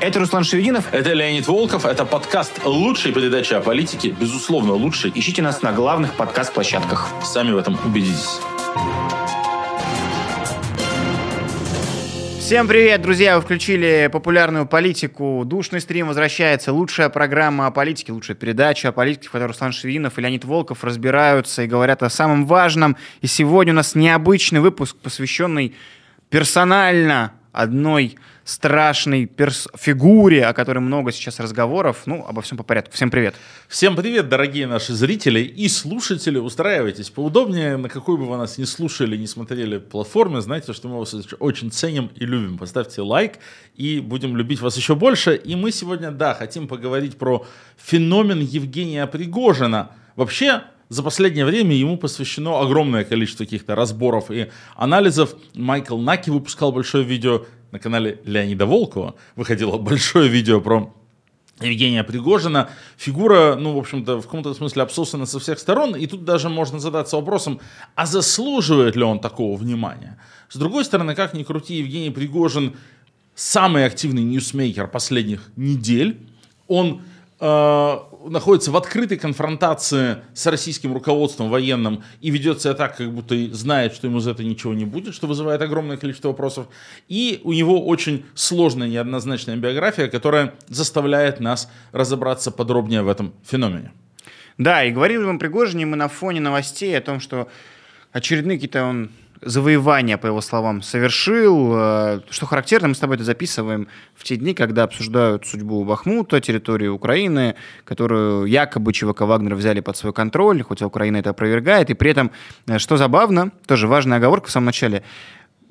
Это Руслан Шевединов. Это Леонид Волков. Это подкаст лучшей передачи о политике. Безусловно, лучший. Ищите нас на главных подкаст-площадках. Сами в этом убедитесь. Всем привет, друзья! Вы включили популярную политику. Душный стрим возвращается. Лучшая программа о политике, лучшая передача о политике, в которой Руслан Шевинов и Леонид Волков разбираются и говорят о самом важном. И сегодня у нас необычный выпуск, посвященный персонально одной страшной перс- фигуре, о которой много сейчас разговоров. Ну, обо всем по порядку. Всем привет. Всем привет, дорогие наши зрители и слушатели. Устраивайтесь поудобнее, на какой бы вы нас не слушали, не смотрели платформе. Знаете, что мы вас очень ценим и любим. Поставьте лайк, и будем любить вас еще больше. И мы сегодня, да, хотим поговорить про феномен Евгения Пригожина. Вообще, за последнее время ему посвящено огромное количество каких-то разборов и анализов. Майкл Наки выпускал большое видео на канале Леонида Волкова выходило большое видео про Евгения Пригожина. Фигура, ну, в общем-то, в каком-то смысле обсосана со всех сторон. И тут даже можно задаться вопросом, а заслуживает ли он такого внимания? С другой стороны, как ни крути, Евгений Пригожин самый активный ньюсмейкер последних недель. Он э, находится в открытой конфронтации с российским руководством военным и ведет себя так, как будто знает, что ему за это ничего не будет, что вызывает огромное количество вопросов. И у него очень сложная, неоднозначная биография, которая заставляет нас разобраться подробнее в этом феномене. Да, и говорили мы Пригожине мы на фоне новостей о том, что очередные какие-то он завоевания, по его словам, совершил. Э, что характерно, мы с тобой это записываем в те дни, когда обсуждают судьбу Бахмута, территорию Украины, которую якобы ЧВК Вагнер взяли под свой контроль, хотя Украина это опровергает. И при этом, э, что забавно, тоже важная оговорка в самом начале,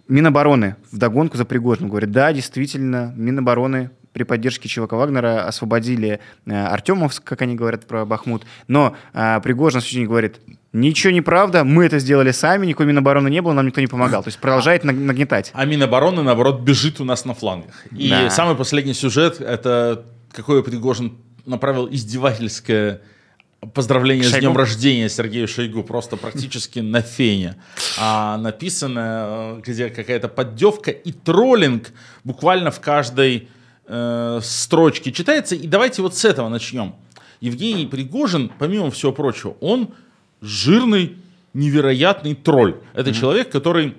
Минобороны в догонку за Пригожиным говорит, да, действительно, Минобороны при поддержке ЧВК Вагнера освободили э, Артемовск, как они говорят про Бахмут, но Пригожин в говорит, Ничего не правда, мы это сделали сами, никакой Минобороны не было, нам никто не помогал. То есть продолжает нагнетать. А Минобороны, наоборот, бежит у нас на флангах. И да. самый последний сюжет, это какой Пригожин направил издевательское поздравление Шойгу? с днем рождения Сергею Шойгу, просто практически на фене. А написано, где какая-то поддевка и троллинг буквально в каждой э, строчке читается. И давайте вот с этого начнем. Евгений Пригожин, помимо всего прочего, он жирный, невероятный тролль. Это mm-hmm. человек, который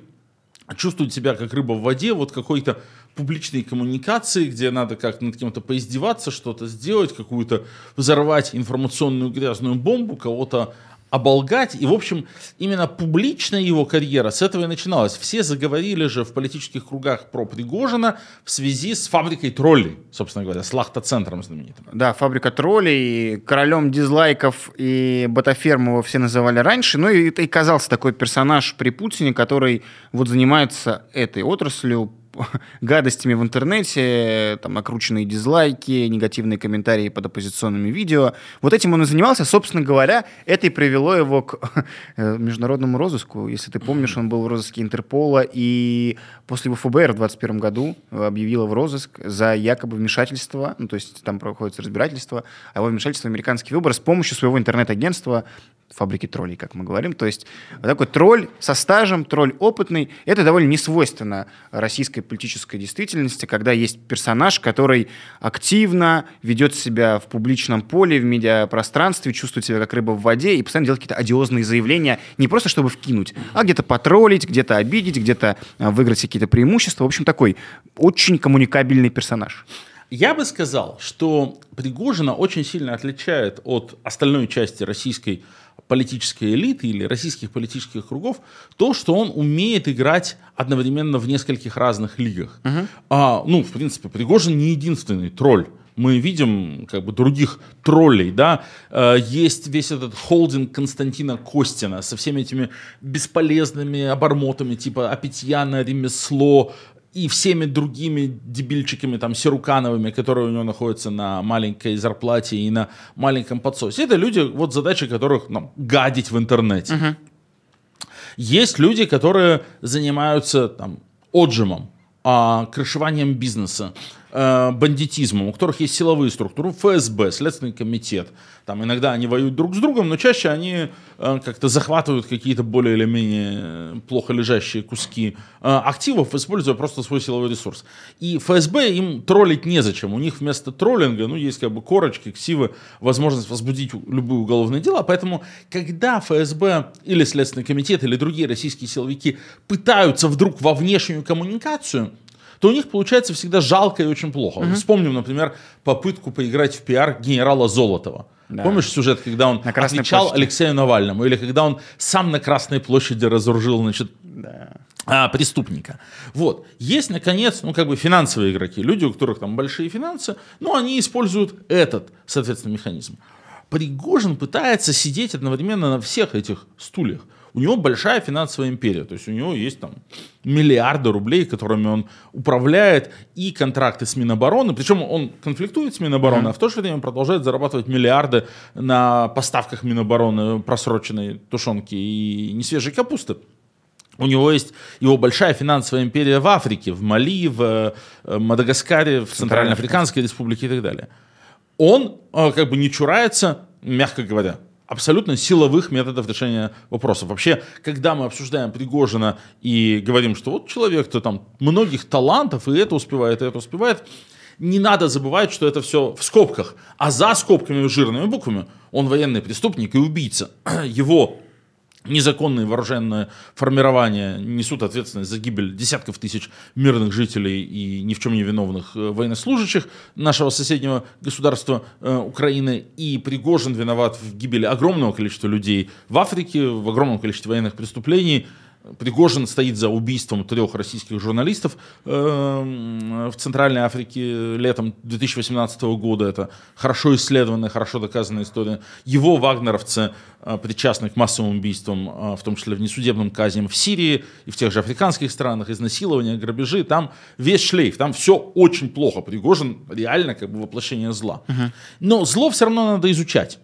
чувствует себя как рыба в воде, вот какой-то публичной коммуникации, где надо как над кем-то поиздеваться, что-то сделать, какую-то взорвать информационную грязную бомбу, кого-то оболгать. И, в общем, именно публичная его карьера с этого и начиналась. Все заговорили же в политических кругах про Пригожина в связи с фабрикой троллей, собственно говоря, с Лахта-центром знаменитым. Да, фабрика троллей, королем дизлайков и ботаферм его все называли раньше. Ну и, и казался такой персонаж при Путине, который вот занимается этой отраслью, гадостями в интернете, там накрученные дизлайки, негативные комментарии под оппозиционными видео. Вот этим он и занимался. Собственно говоря, это и привело его к э, международному розыску. Если ты помнишь, он был в розыске Интерпола, и после его ФБР в 2021 году объявила в розыск за якобы вмешательство, ну, то есть там проходит разбирательство, а его вмешательство в американский выбор с помощью своего интернет-агентства фабрики троллей, как мы говорим. То есть вот такой тролль со стажем, тролль опытный. Это довольно не свойственно российской политической действительности, когда есть персонаж, который активно ведет себя в публичном поле, в медиапространстве, чувствует себя как рыба в воде и постоянно делает какие-то одиозные заявления, не просто чтобы вкинуть, а где-то потроллить, где-то обидеть, где-то а, выиграть какие-то преимущества. В общем, такой очень коммуникабельный персонаж. Я бы сказал, что Пригожина очень сильно отличает от остальной части российской политической элиты или российских политических кругов то, что он умеет играть одновременно в нескольких разных лигах. Uh-huh. А, ну, в принципе, Пригожин не единственный тролль. Мы видим как бы других троллей, да, э, есть весь этот холдинг Константина Костина со всеми этими бесполезными обормотами типа Апетьяна, ремесло, и всеми другими дебильчиками, там, Серукановыми, которые у него находятся на маленькой зарплате и на маленьком подсосе. Это люди, вот задача которых ну, гадить в интернете. Угу. Есть люди, которые занимаются там, отжимом, а, крышеванием бизнеса, э, бандитизмом, у которых есть силовые структуры, ФСБ, Следственный комитет, там иногда они воюют друг с другом, но чаще они э, как-то захватывают какие-то более или менее э, плохо лежащие куски активов, используя просто свой силовой ресурс. И ФСБ им троллить незачем. У них вместо троллинга, ну, есть как бы корочки, ксивы, возможность возбудить любые уголовные дела. Поэтому, когда ФСБ или Следственный комитет или другие российские силовики пытаются вдруг во внешнюю коммуникацию, то у них получается всегда жалко и очень плохо. Угу. Вспомним, например, попытку поиграть в пиар генерала Золотова. Да. Помнишь сюжет, когда он отвечал площади. Алексею Навальному, или когда он сам на Красной площади разоружил, значит, да. а, преступника. Вот. Есть, наконец, ну, как бы финансовые игроки, люди, у которых там большие финансы, но они используют этот, соответственно, механизм. Пригожин пытается сидеть одновременно на всех этих стульях у него большая финансовая империя, то есть у него есть там миллиарды рублей, которыми он управляет, и контракты с Минобороны, причем он конфликтует с Минобороны, mm-hmm. а в то же время продолжает зарабатывать миллиарды на поставках Минобороны просроченной тушенки и несвежей капусты. У него есть его большая финансовая империя в Африке, в Мали, в э, Мадагаскаре, в Центральноафриканской республике и так далее. Он э, как бы не чурается, мягко говоря, абсолютно силовых методов решения вопросов. Вообще, когда мы обсуждаем Пригожина и говорим, что вот человек-то там многих талантов, и это успевает, и это успевает, не надо забывать, что это все в скобках. А за скобками жирными буквами он военный преступник и убийца. Его незаконные вооруженные формирования несут ответственность за гибель десятков тысяч мирных жителей и ни в чем не виновных э, военнослужащих нашего соседнего государства э, Украины. И Пригожин виноват в гибели огромного количества людей в Африке, в огромном количестве военных преступлений. Пригожин стоит за убийством трех российских журналистов э, в Центральной Африке летом 2018 года. Это хорошо исследованная, хорошо доказанная история. Его вагнеровцы э, причастны к массовым убийствам, э, в том числе в несудебном казням в Сирии и в тех же африканских странах, изнасилования, грабежи. Там весь шлейф, там все очень плохо. Пригожин реально как бы воплощение зла. Но зло все равно надо изучать.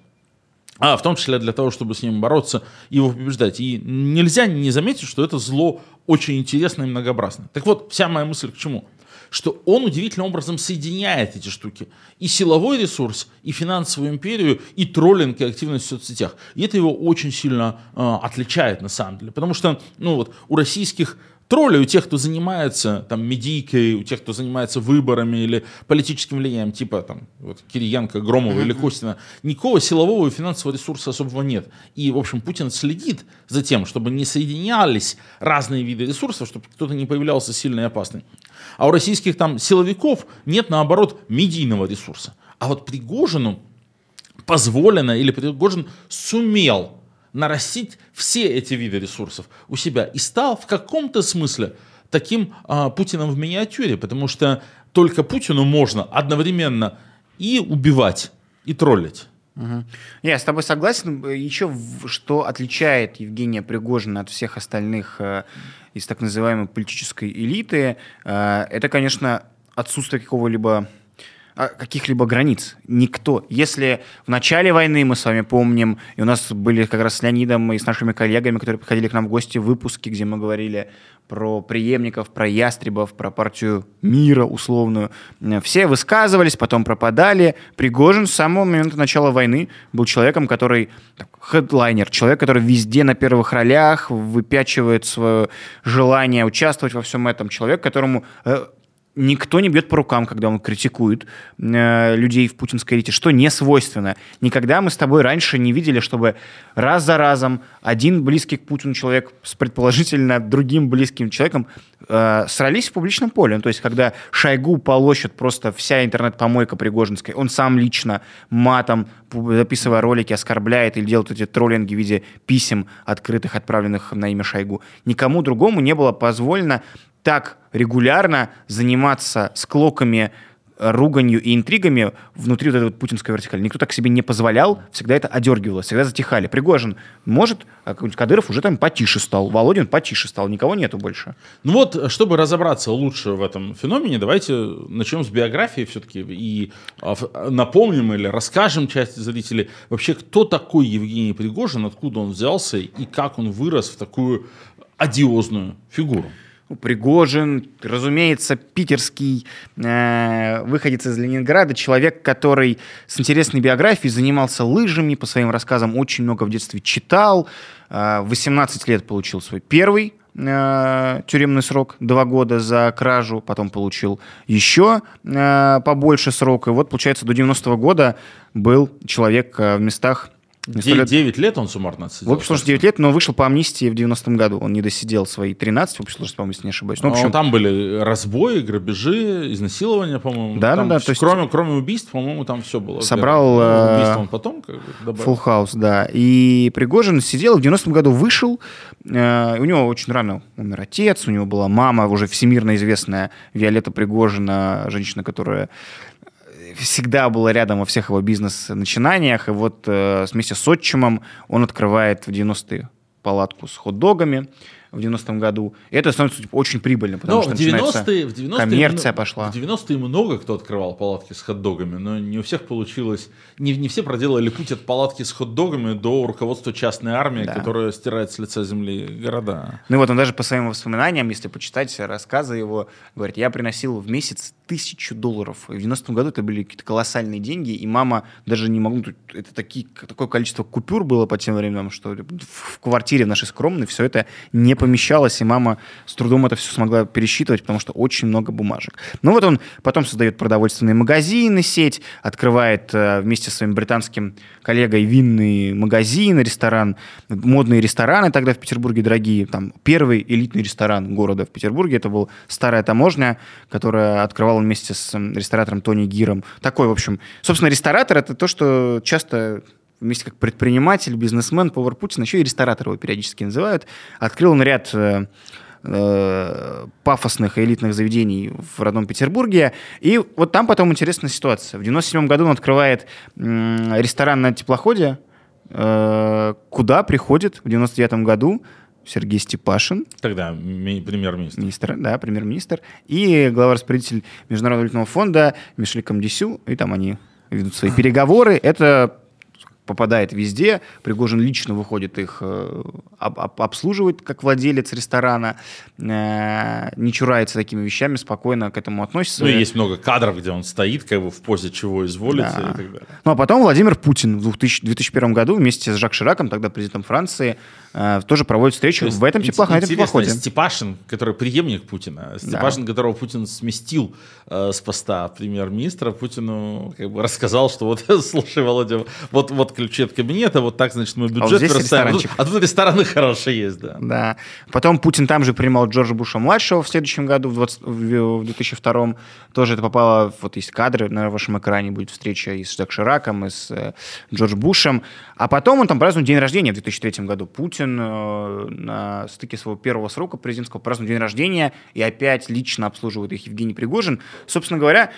А в том числе для того, чтобы с ним бороться и его побеждать. И нельзя не заметить, что это зло очень интересно и многообразно. Так вот, вся моя мысль к чему? Что он удивительным образом соединяет эти штуки. И силовой ресурс, и финансовую империю, и троллинг, и активность в соцсетях. И это его очень сильно э, отличает на самом деле. Потому что ну, вот, у российских тролли, у тех, кто занимается там медийкой, у тех, кто занимается выборами или политическим влиянием, типа там вот Кириенко, Громова mm-hmm. или Костина, никакого силового и финансового ресурса особого нет. И, в общем, Путин следит за тем, чтобы не соединялись разные виды ресурсов, чтобы кто-то не появлялся сильный и опасный. А у российских там силовиков нет, наоборот, медийного ресурса. А вот Пригожину позволено, или Пригожин сумел нарастить все эти виды ресурсов у себя и стал в каком-то смысле таким а, Путиным в миниатюре, потому что только Путину можно одновременно и убивать, и троллить. Угу. Я с тобой согласен. Еще что отличает Евгения Пригожина от всех остальных э, из так называемой политической элиты, э, это, конечно, отсутствие какого-либо каких-либо границ. Никто. Если в начале войны, мы с вами помним, и у нас были как раз с Леонидом и с нашими коллегами, которые приходили к нам в гости, выпуски, где мы говорили про преемников, про ястребов, про партию мира условную. Все высказывались, потом пропадали. Пригожин с самого момента начала войны был человеком, который хедлайнер, человек, который везде на первых ролях выпячивает свое желание участвовать во всем этом. Человек, которому э, никто не бьет по рукам, когда он критикует э, людей в путинской элите, что не свойственно. Никогда мы с тобой раньше не видели, чтобы раз за разом один близкий к Путину человек с предположительно другим близким человеком э, срались в публичном поле. Ну, то есть, когда Шойгу полощет просто вся интернет-помойка Пригожинской, он сам лично матом, записывая ролики, оскорбляет или делает эти троллинги в виде писем, открытых, отправленных на имя Шойгу. Никому другому не было позволено так регулярно заниматься склоками, э, руганью и интригами внутри вот этой вот путинской вертикали. Никто так себе не позволял, всегда это одергивалось, всегда затихали. Пригожин может, а Кадыров уже там потише стал, Володин потише стал, никого нету больше. Ну вот, чтобы разобраться лучше в этом феномене, давайте начнем с биографии все-таки и а, напомним или расскажем части зрителей вообще, кто такой Евгений Пригожин, откуда он взялся и как он вырос в такую одиозную фигуру. Пригожин, разумеется, питерский э, выходец из Ленинграда, человек, который с интересной биографией занимался лыжами, по своим рассказам очень много в детстве читал, э, 18 лет получил свой первый э, тюремный срок, два года за кражу, потом получил еще э, побольше срок, и вот, получается, до 90-го года был человек э, в местах 9, 9 лет он суммарно отсидел. В общей сложности 9 лет, но вышел по амнистии в 90-м году. Он не досидел свои 13, в общей сложности, по-моему, если не ошибаюсь. Ну, в общем, Ну, там были разбои, грабежи, изнасилования, по-моему. Да, Там да, да, то есть- Кроме, кроме убийств, по-моему, там все было. Собрал, Ну, э, убийство он потом как бы добавил. Full House, да. И Пригожин сидел, в 90-м году вышел. Э, у него очень рано умер отец, у него была мама, уже всемирно известная Виолетта Пригожина, женщина, которая всегда была рядом во всех его бизнес-начинаниях. И вот э, вместе с отчимом он открывает в 90-е палатку с хот-догами в 90-м году. И это становится очень прибыльно, потому Но что в начинается 90-е, в 90-е коммерция пошла. В 90-е много кто открывал палатки с хот-догами, но не у всех получилось. Не, не все проделали путь от палатки с хот-догами до руководства частной армии, Да. которая стирает с лица земли города. Ну и вот он даже по своим воспоминаниям, если почитать рассказы его, говорит, я приносил в месяц тысячу долларов. В 90-м году это были какие-то колоссальные деньги, и мама даже не могу... тут Это такие, такое количество купюр было по тем временам, что в квартире нашей скромной все это не помещалось, и мама с трудом это все смогла пересчитывать, потому что очень много бумажек. Ну вот он потом создает продовольственные магазины, сеть, открывает э, вместе с своим британским коллегой винный магазин, ресторан, модные рестораны тогда в Петербурге дорогие. Там первый элитный ресторан города в Петербурге, это был старая таможня, которая открывала вместе с ресторатором Тони Гиром. Такой, в общем, собственно, ресторатор это то, что часто вместе как предприниматель, бизнесмен, повар Путин, еще и ресторатор его периодически называют. Открыл он ряд э, э, пафосных и элитных заведений в родном Петербурге. И вот там потом интересная ситуация. В 97 году он открывает ресторан на теплоходе, э, куда приходит в 99 году Сергей Степашин, Тогда ми- премьер-министр. министр, да, премьер-министр, и глава распорядитель Международного валютного фонда Мишель Камдисю, и там они ведут свои переговоры. Это попадает везде. Пригожин лично выходит их э, об- об- обслуживает как владелец ресторана, э, не чурается такими вещами, спокойно к этому относится. Ну, и есть много кадров, где он стоит, как бы в позе чего изволите Да. и так далее. Ну, а потом Владимир Путин в 2000 2001 году вместе с Жак Шираком, тогда президентом Франции, э, тоже проводит встречу То в этом теплах, на этом интересно, теплоходе. Степашин, который преемник Путина, Степашин, которого Путин сместил э, с поста премьер-министра, Путину как бы рассказал, что вот, слушай, Володя, вот, вот ключи от кабинета, вот так, значит, мы бюджет здесь. А тут, ресторанчик. а тут рестораны хорошие есть, да. Да. Потом Путин там же принимал Джорджа Буша-младшего в следующем году, в, 20 в- в 2002 Тоже это попало, вот есть кадры на вашем экране, будет встреча и с Жак Шираком, и с э, Джордж Бушем. А потом он там празднует день рождения в 2003 году. Путин э, на стыке своего первого срока президентского празднует день рождения и опять лично обслуживает их Евгений Пригожин. Собственно говоря,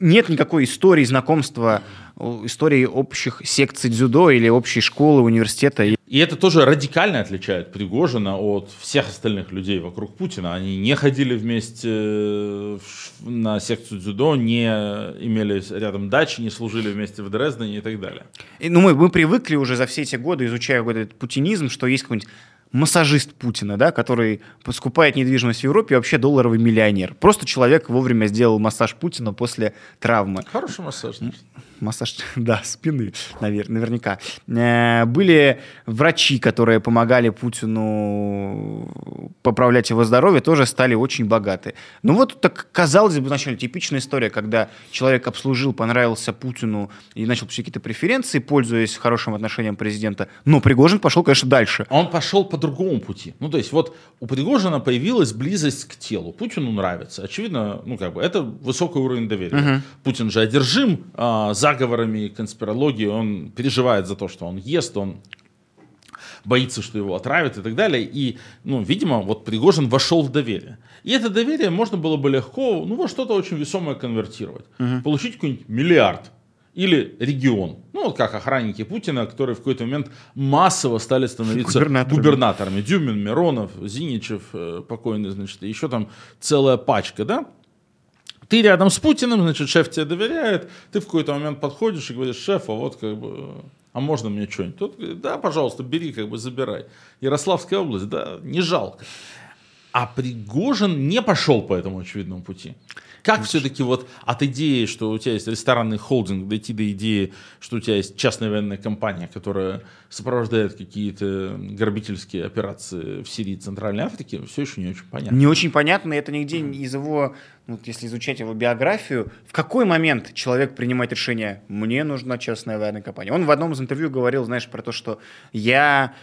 нет никакой истории знакомства, э, истории общих секций дзюдо или общей школы, университета. И это тоже радикально отличает Пригожина от всех остальных людей вокруг Путина. Они не ходили вместе э, на секцию дзюдо, не имели рядом дачи, не служили вместе в Дрездене и так далее. И, ну, мы, мы привыкли уже за все эти годы, изучая вот этот путинизм, что есть какой-нибудь массажист Путина, да, который скупает недвижимость в Европе, вообще долларовый миллионер. Просто человек вовремя сделал массаж Путина после травмы. Хороший массаж. Массаж, да, спины, навер- наверняка. Э, Были врачи, которые помогали Путину поправлять его здоровье, тоже стали очень богаты. Ну вот, так казалось бы, вначале типичная история, когда человек обслужил, понравился Путину и начал получить какие-то преференции, пользуясь хорошим отношением президента. Но Пригожин пошел, конечно, дальше. Он пошел по другому пути. Ну, то есть, вот у Пригожина появилась близость к телу. Путину нравится. Очевидно, ну, как бы, это высокий уровень доверия. Путин же одержим а, заговорами конспирологией. Он переживает за то, что он ест, он боится, что его отравят и так далее. И, ну, видимо, вот Пригожин вошел в доверие. И это доверие можно было бы легко, ну, во что-то очень весомое конвертировать. Получить какой-нибудь миллиард или регион. Ну, вот как охранники Путина, которые в какой-то момент массово стали становиться Губернаторами. губернаторами. Дюмин, Миронов, Зиничев, э, покойный, значит, еще там целая пачка, да? Ты рядом с Путиным, значит, шеф тебе доверяет, ты в какой-то момент подходишь и говоришь, шеф, а вот как бы, а можно мне что-нибудь? Тот говорит, да, пожалуйста, бери, как бы забирай. Ярославская область, да, не жалко. А Пригожин не пошел по этому очевидному пути. Как все-таки вот от идеи, что у тебя есть ресторанный холдинг, дойти до идеи, что у тебя есть частная военная компания, которая сопровождает какие-то грабительские операции в Сирии и Центральной Африке, все еще не очень понятно. Не очень понятно, это нигде из его, ну, если изучать его биографию, в какой момент человек принимает решение, мне нужна частная военная компания. Он в одном из интервью говорил, знаешь, про то, что я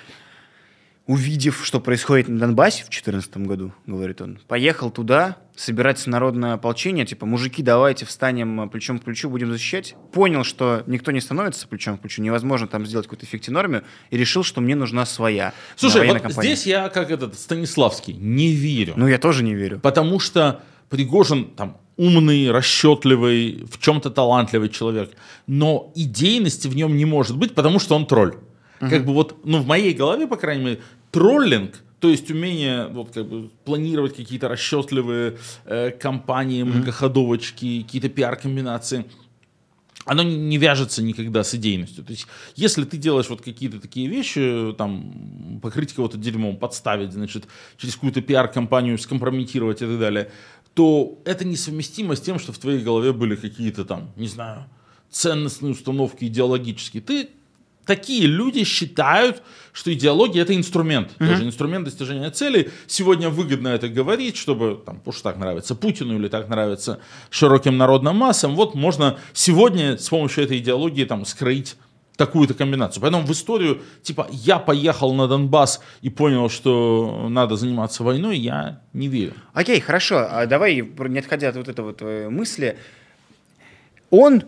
увидев, что происходит на Донбассе в 2014 году, говорит он, поехал туда собирать народное ополчение, типа, мужики, давайте встанем плечом к плечу, будем защищать. Понял, что никто не становится плечом к плечу, невозможно там сделать какую-то эффективную армию, и решил, что мне нужна своя Слушай, вот компания. здесь я, как этот Станиславский, не верю. Ну, я тоже не верю. Потому что Пригожин там умный, расчетливый, в чем-то талантливый человек, но идейности в нем не может быть, потому что он тролль. Угу. Как бы вот, ну, в моей голове, по крайней мере, троллинг, то есть умение вот, как бы, планировать какие-то расчетливые э, кампании, многоходовочки, какие-то пиар-комбинации, оно не вяжется никогда с идейностью. То есть, если ты делаешь вот какие-то такие вещи, там, покрыть кого-то дерьмом, подставить, значит, через какую-то пиар-компанию скомпрометировать и так далее, то это несовместимо с тем, что в твоей голове были какие-то там, не знаю, ценностные установки идеологические. Ты такие люди считают, что идеология это инструмент, mm-hmm. тоже инструмент достижения целей. Сегодня выгодно это говорить, чтобы, там, потому что так нравится Путину или так нравится широким народным массам. Вот можно сегодня с помощью этой идеологии там скроить такую-то комбинацию. Поэтому в историю, типа, я поехал на Донбасс и понял, что надо заниматься войной, я не верю. Окей, хорошо. А давай, не отходя от вот этой вот э, мысли, он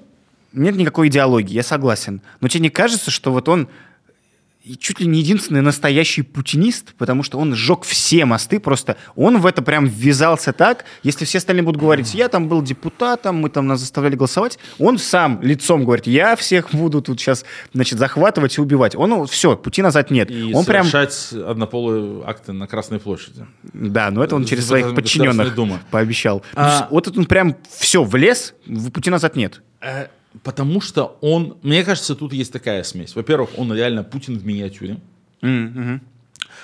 нет никакой идеологии, я согласен. Но тебе не кажется, что вот он чуть ли не единственный настоящий путинист, потому что он сжег все мосты, просто он в это прям ввязался так, если все остальные будут говорить, я там был депутатом, мы там нас заставляли голосовать, он сам лицом говорит, я всех буду тут сейчас, значит, захватывать и убивать. Он, ну, все, пути назад нет. И он совершать прям... однополые акты на Красной площади. Да, но это он через своих подчиненных пообещал. А... Вот это он прям все, влез, пути назад нет. Потому что он, мне кажется, тут есть такая смесь. Во-первых, он реально Путин в миниатюре, mm-hmm.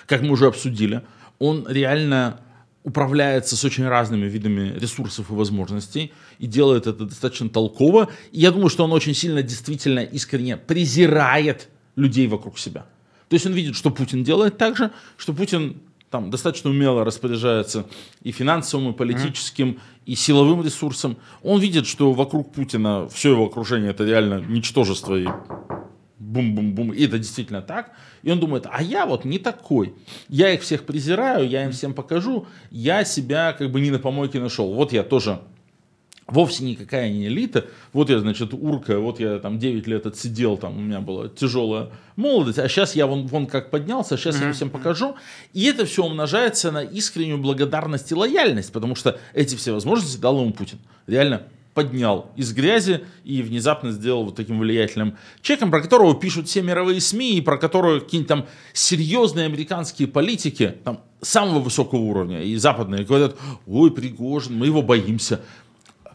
как мы уже обсудили. Он реально управляется с очень разными видами ресурсов и возможностей и делает это достаточно толково. И я думаю, что он очень сильно, действительно, искренне презирает людей вокруг себя. То есть он видит, что Путин делает так же, что Путин там достаточно умело распоряжается и финансовым, и политическим, mm. И силовым ресурсом. Он видит, что вокруг Путина все его окружение это реально ничтожество и бум-бум-бум, и это действительно так. И он думает, а я вот не такой. Я их всех презираю, я им всем покажу, я себя как бы не на помойке нашел. Вот я тоже вовсе никакая не элита. Вот я, значит, урка, вот я там 9 лет отсидел, там у меня была тяжелая молодость, а сейчас я вон, вон как поднялся, сейчас mm-hmm. я всем покажу. И это все умножается на искреннюю благодарность и лояльность, потому что эти все возможности дал ему Путин. Реально поднял из грязи и внезапно сделал вот таким влиятельным человеком, про которого пишут все мировые СМИ и про которого какие-нибудь там серьезные американские политики, там самого высокого уровня и западные говорят, ой, Пригожин, мы его боимся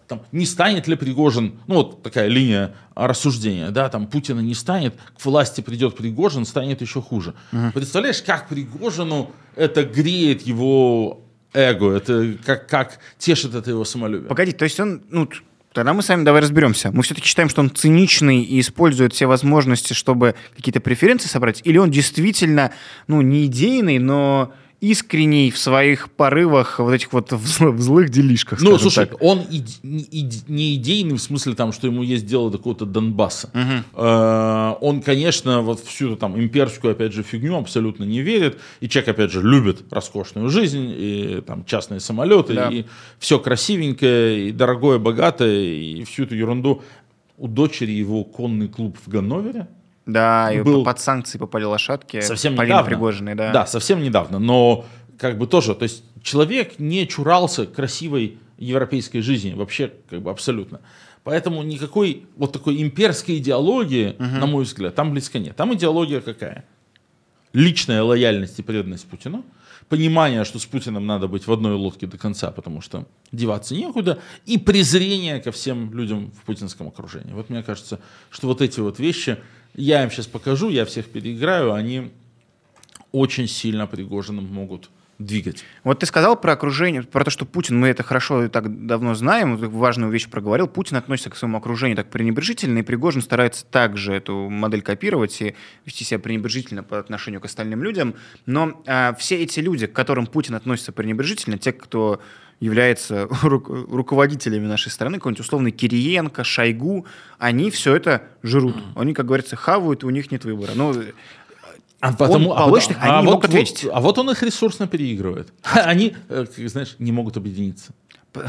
там, не станет ли Пригожин, ну вот такая линия рассуждения, да, там Путина не станет, к власти придет Пригожин, станет еще хуже. Угу. Представляешь, как Пригожину это греет его эго, это как, как тешит это его самолюбие. Погоди, то есть он, ну, Тогда мы с вами давай разберемся. Мы все-таки считаем, что он циничный и использует все возможности, чтобы какие-то преференции собрать, или он действительно, ну, не идейный, но искренний в своих порывах, вот этих вот в злых делишках. Ну, слушай, так. он и, и, не идейный в смысле там, что ему есть дело до какого-то Донбасса. Угу. Он, конечно, вот всю там имперскую, опять же, фигню абсолютно не верит. И человек, опять же, любит роскошную жизнь, и там частные самолеты, да. и все красивенькое, и дорогое, богатое, и всю эту ерунду. У дочери его конный клуб в Ганновере, да, и был... под санкции попали лошадки. Совсем Полины недавно. Пригожиной, да. Да, совсем недавно. Но как бы тоже, то есть человек не чурался красивой европейской жизни, вообще как бы абсолютно. Поэтому никакой вот такой имперской идеологии, угу. на мой взгляд, там близко нет. Там идеология какая? Личная лояльность и преданность Путину, понимание, что с Путиным надо быть в одной лодке до конца, потому что деваться некуда, и презрение ко всем людям в путинском окружении. Вот мне кажется, что вот эти вот вещи, я им сейчас покажу, я всех переиграю, они очень сильно Пригожиным могут двигать. Вот ты сказал про окружение, про то, что Путин, мы это хорошо и так давно знаем, важную вещь проговорил, Путин относится к своему окружению так пренебрежительно, и Пригожин старается также эту модель копировать и вести себя пренебрежительно по отношению к остальным людям. Но а, все эти люди, к которым Путин относится пренебрежительно, те, кто является ру- руководителями нашей страны, какой-нибудь условный Кириенко, Шойгу, они все это жрут. Они, как говорится, хавают, и у них нет выбора. Ну, А потому, Он получит их, они не вот, могут ответить. вот- а вот он их ресурсно переигрывает. Они, э, знаешь, не могут объединиться.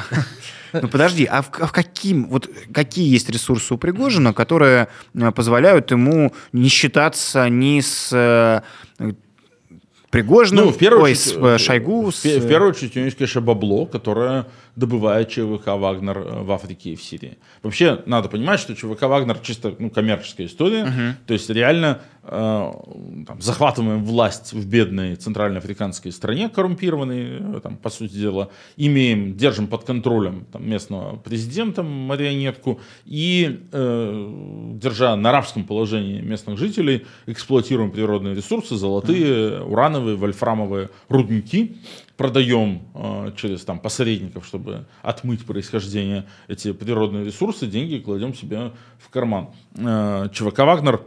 Ну подожди, а в, а в каким, вот какие есть ресурсы у Пригожина, которые э, позволяют ему не считаться ни с Пригожиным, Ну, в первую ой, очередь, с э, Шойгу, в, с, в первую очередь, у него есть, конечно, бабло, которое добывает ЧВК «Вагнер» э, в Африке и в Сирии. Вообще, надо понимать, что ЧВК «Вагнер» чисто ну, коммерческая история. То есть, реально э, там, захватываем власть в бедной центральноафриканской стране, коррумпированной, э, там, по сути дела, имеем, держим под контролем там, местного президента, марионетку, и, э, держа на рабском положении местных жителей, эксплуатируем природные ресурсы, золотые, урановые, вольфрамовые рудники, продаем э, через там, посредников, чтобы отмыть происхождение эти природные ресурсы, деньги кладем себе в карман. Э, ЧВК «Вагнер»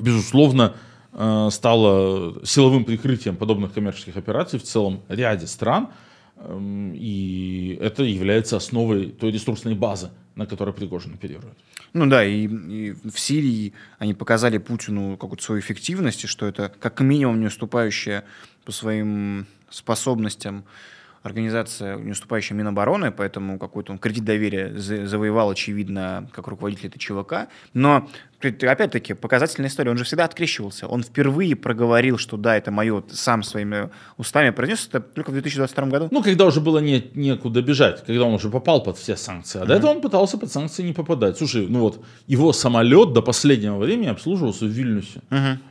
безусловно, э, стало силовым прикрытием подобных коммерческих операций в целом ряде стран. Эм, И это является основой той ресурсной базы, на которой Пригожин оперирует. Ну да, и, и в Сирии они показали Путину какую-то свою эффективность, и что это как минимум не уступающая по своим способностям организация, не уступающая Минобороны, поэтому какой-то он кредит доверия за- завоевал, очевидно, как руководитель этой ЧВК. Но, опять-таки, показательная история, он же всегда открещивался. Он впервые проговорил, что да, это мое, сам своими устами произнес это только в 2022 году. Ну, когда уже было не, некуда бежать, когда он уже попал под все санкции. А до этого он пытался под санкции не попадать. Слушай, ну вот, его самолет до последнего времени обслуживался в Вильнюсе.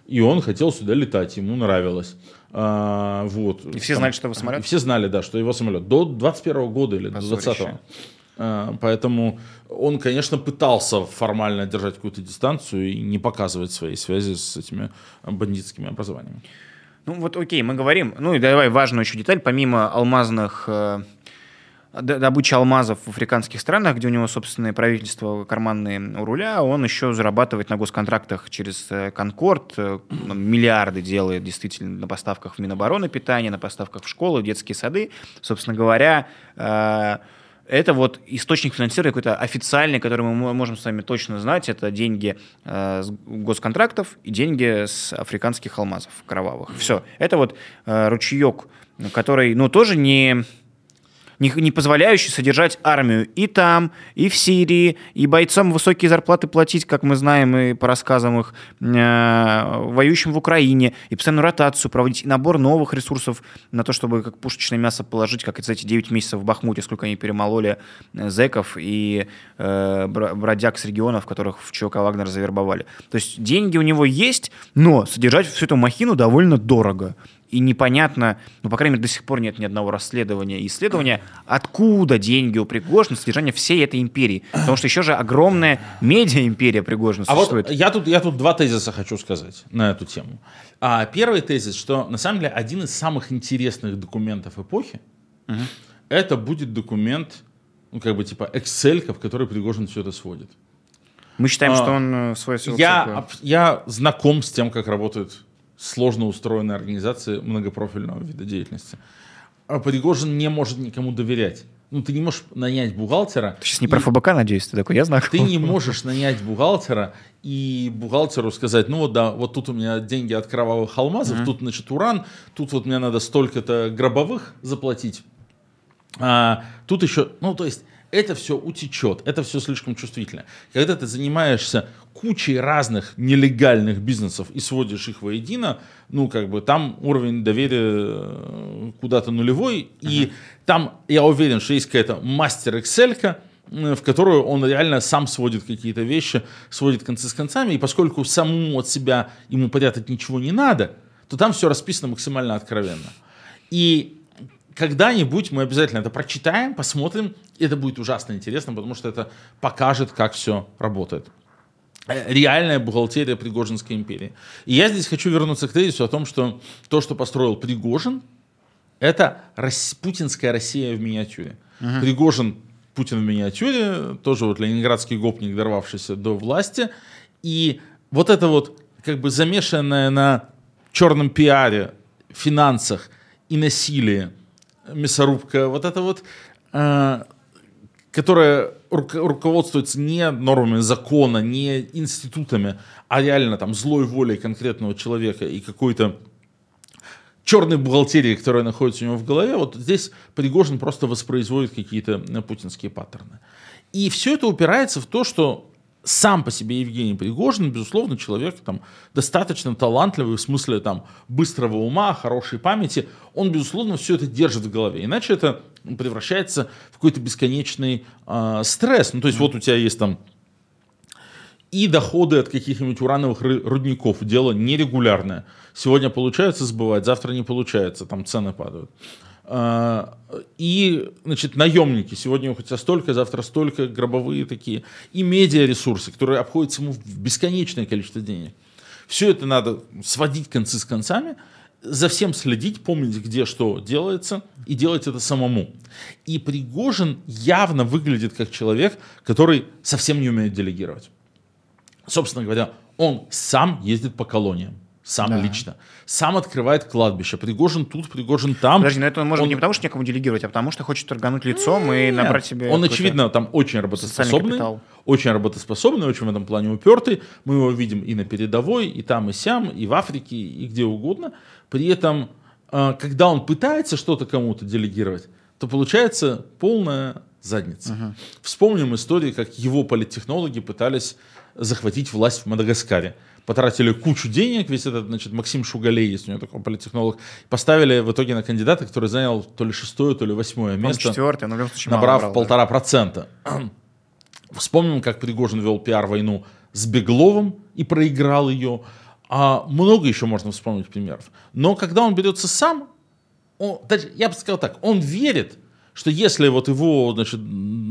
И он хотел сюда летать, ему нравилось. А, вот. И все знали, что его самолет? Все знали, да, что его самолет. До 21 года или до Позорище. 20 Поэтому он, конечно, пытался формально держать какую-то дистанцию и не показывать своей связи с этими бандитскими образованиями. Ну вот окей, мы говорим, ну и давай важную еще деталь, помимо алмазных, д- добычи алмазов в африканских странах, где у него собственное правительство карманные у руля, он еще зарабатывает на госконтрактах через э, Конкорд, э, миллиарды делает действительно на поставках в Минобороны питания, на поставках в школы, в детские сады. Собственно говоря, э, это вот источник финансирования какой-то официальный, который мы мо- можем с вами точно знать. Это деньги с госконтрактов и деньги с африканских алмазов кровавых. Все. Это вот ручеек, который, ну, тоже не, не, не позволяющий содержать армию и там, и в Сирии, и бойцам высокие зарплаты платить, как мы знаем и по рассказам их, э, воюющим в Украине, и постоянную ротацию проводить, и набор новых ресурсов на то, чтобы как пушечное мясо положить, как за эти 9 месяцев в Бахмуте, сколько они перемололи э, зэков и э, бродяг с регионов, которых в ЧВК Вагнер завербовали. То есть деньги у него есть, но содержать всю эту махину довольно дорого и непонятно, ну, по крайней мере, до сих пор нет ни одного расследования и исследования, откуда деньги у Пригожина, содержание всей этой империи. Потому что еще же огромная медиа-империя Пригожина А вот существует. я тут, я тут два тезиса хочу сказать на эту тему. А, первый тезис, что на самом деле один из самых интересных документов эпохи, это будет документ, ну, как бы типа Excel, в который Пригожин все это сводит. Мы считаем, а, что он э, свой Я, я знаком с тем, как работают сложно устроенные организации многопрофильного вида деятельности. А Пригожин не может никому доверять. Ну, ты не можешь нанять бухгалтера. Ты сейчас не и- про ФБК, надеюсь, ты такой, я знаю. ты не можешь нанять бухгалтера и бухгалтеру сказать, ну вот да, вот тут у меня деньги от кровавых алмазов, тут, значит, уран, тут вот мне надо столько-то гробовых заплатить. А, тут еще, ну то есть это все утечет, это все слишком чувствительно. Когда ты занимаешься кучей разных нелегальных бизнесов и сводишь их воедино, ну как бы там уровень доверия э, куда-то нулевой, и там я уверен, что есть какая-то мастер Excel, в которую он реально сам сводит какие-то вещи, сводит концы с концами, и поскольку самому от себя ему прятать ничего не надо, то там все расписано максимально откровенно. И когда-нибудь мы обязательно это прочитаем, посмотрим, и это будет ужасно интересно, потому что это покажет, как все работает. Э, Реальная бухгалтерия Пригожинской империи. И я здесь хочу вернуться к тезису о том, что то, что построил Пригожин, Это рос- путинская Россия в миниатюре. Пригожин Путин в миниатюре, тоже вот ленинградский гопник, дорвавшийся до власти. И вот это вот как бы замешанное на черном пиаре, финансах и насилии мясорубка, вот это вот, э, которая руко- руководствуется не нормами закона, не институтами, а реально там злой волей конкретного человека и какой-то черной бухгалтерии, которая находится у него в голове, вот здесь Пригожин просто воспроизводит какие-то э, путинские паттерны. И все это упирается в то, что сам по себе Евгений Пригожин, безусловно, человек там, достаточно талантливый в смысле там, быстрого ума, хорошей памяти. Он, безусловно, все это держит в голове. Иначе это превращается в какой-то бесконечный э, стресс. Ну, то есть вот у тебя есть там и доходы от каких-нибудь урановых рудников. Дело нерегулярное. Сегодня получается сбывать, завтра не получается, там цены падают. И, значит, наемники. Сегодня у тебя столько, завтра столько, гробовые такие. И медиаресурсы, которые обходятся ему в бесконечное количество денег. Все это надо сводить концы с концами, за всем следить, помнить, где что делается, и делать это самому. И Пригожин явно выглядит как человек, который совсем не умеет делегировать. Собственно говоря, он сам ездит по колониям. Сам Да. лично. Сам открывает кладбище. Пригожин тут, Пригожин там. Подожди, но это может Он- не потому, что некому делегировать, а потому что хочет торгануть лицом и Нет, набрать себе... Он, очевидно, там очень работоспособный. Очень работоспособный, очень в этом плане упертый. Мы его видим и на передовой, и там, и сям, и в Африке, и где угодно. При этом, э, когда он пытается что-то кому-то делегировать, то получается полная задница. Вспомним историю, как его политтехнологи пытались захватить власть в Мадагаскаре. Потратили кучу денег, весь этот, значит, Максим Шугалей, есть у него такой политтехнолог, поставили в итоге на кандидата, который занял то ли шестое, то ли восьмое Он место четвертый, но в любом случае набрав набрал, да. полтора процента. Вспомним, как Пригожин вел пиар-войну с Бегловым и проиграл ее. А много еще можно вспомнить примеров. Но когда он берется сам, он- даже я бы сказал так, он верит, что если вот его, значит,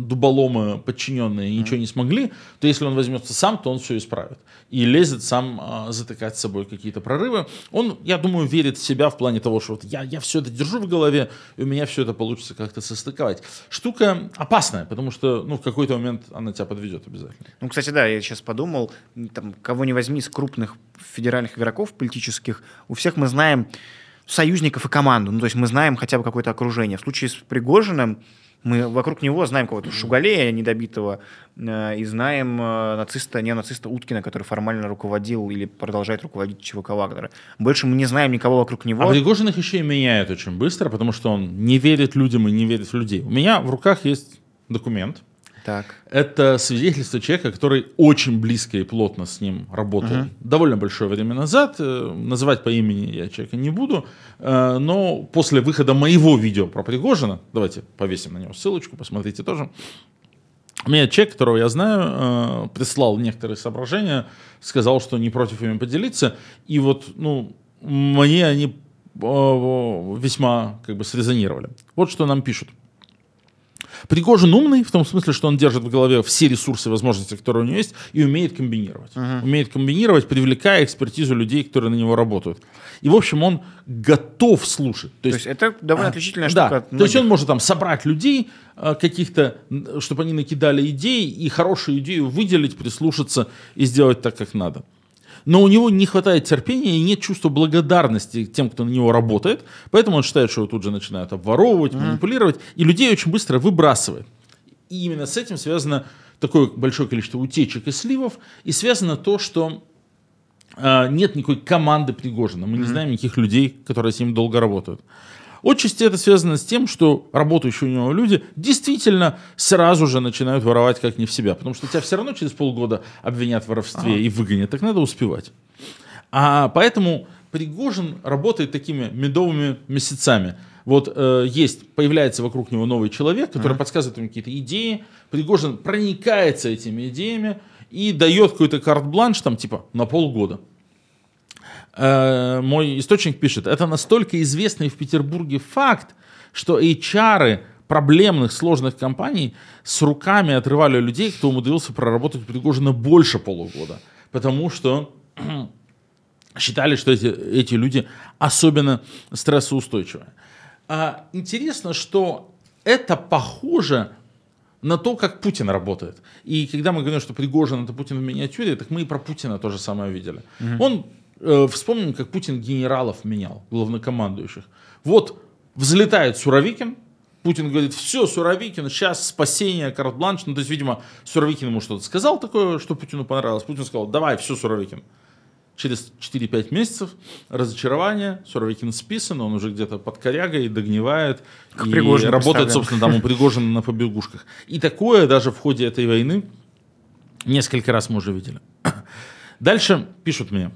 дуболомы подчиненные ничего не смогли, то если он возьмется сам, то он все исправит. И лезет сам а, затыкать с собой какие-то прорывы. Он, я думаю, верит в себя в плане того, что вот я, я все это держу в голове, и у меня все это получится как-то состыковать. Штука опасная, потому что ну, в какой-то момент она тебя подведет обязательно. Ну, кстати, да, я сейчас подумал, там, кого не возьми из крупных федеральных игроков политических, у всех мы знаем союзников и команду. Ну, то есть мы знаем хотя бы какое-то окружение. В случае с Пригожиным мы вокруг него знаем кого-то Шугалея недобитого э, и знаем э, нациста, неонациста Уткина, который формально руководил или продолжает руководить ЧВК Вагнера. Больше мы не знаем никого вокруг него. А Пригожин их еще и меняет очень быстро, потому что он не верит людям и не верит в людей. У меня в руках есть документ, Так. Это свидетельство человека, который очень близко и плотно с ним работал довольно большое время назад. Э, Называть по имени я человека не буду. Э, Но после выхода моего видео про Пригожина, давайте повесим на него ссылочку, посмотрите тоже. Мне человек, которого я знаю, э, прислал некоторые соображения, сказал, что не против ими поделиться. И вот, ну, мне они весьма как бы срезонировали. Вот что нам пишут. Пригожин умный, в том смысле, что он держит в голове все ресурсы и возможности, которые у него есть, и умеет комбинировать. Умеет комбинировать, привлекая экспертизу людей, которые на него работают. И, в общем, он готов слушать. То есть это довольно отличительная Да, штука. от то есть он может там собрать людей э, каких-то, чтобы они накидали идей, и хорошую идею выделить, прислушаться и сделать так, как надо. Но у него не хватает терпения и нет чувства благодарности тем, кто на него работает, поэтому он считает, что его тут же начинают обворовывать, манипулировать, и людей очень быстро выбрасывает. И именно с этим связано такое большое количество утечек и сливов, и связано то, что э, нет никакой команды Пригожина. Мы не знаем никаких людей, которые с ним долго работают. Отчасти это связано с тем, что работающие у него люди действительно сразу же начинают воровать как не в себя. Потому что тебя все равно через полгода обвинят в воровстве и выгонят. Так надо успевать. А поэтому Пригожин работает такими медовыми месяцами. Вот э, есть, появляется вокруг него новый человек, который подсказывает ему какие-то идеи. Пригожин проникается этими идеями и дает какой-то карт-бланш, там, типа, на полгода. Э, мой источник пишет, это настолько известный в Петербурге факт, что HR проблемных, сложных компаний с руками отрывали людей, кто умудрился проработать Пригожина больше полугода. Потому что считали, что эти, эти люди особенно стрессоустойчивые. А, интересно, что это похоже на то, как Путин работает. И когда мы говорим, что Пригожин это Путин в миниатюре, так мы и про Путина то же самое видели. Угу. Он, э, вспомним, как Путин генералов менял, главнокомандующих. Вот взлетает Суровикин, Путин говорит, все, Суровикин, сейчас спасение, карт-бланш. Ну, то есть, видимо, Суровикин ему что-то сказал такое, что Путину понравилось. Путин сказал, давай, все, Суровикин. Через 4-5 месяцев разочарование, Суровикин списан, он уже где-то под корягой, догнивает. Как и работает, собственно, там у Пригожина на побегушках. И такое даже в ходе этой войны несколько раз мы уже видели. Дальше пишут мне.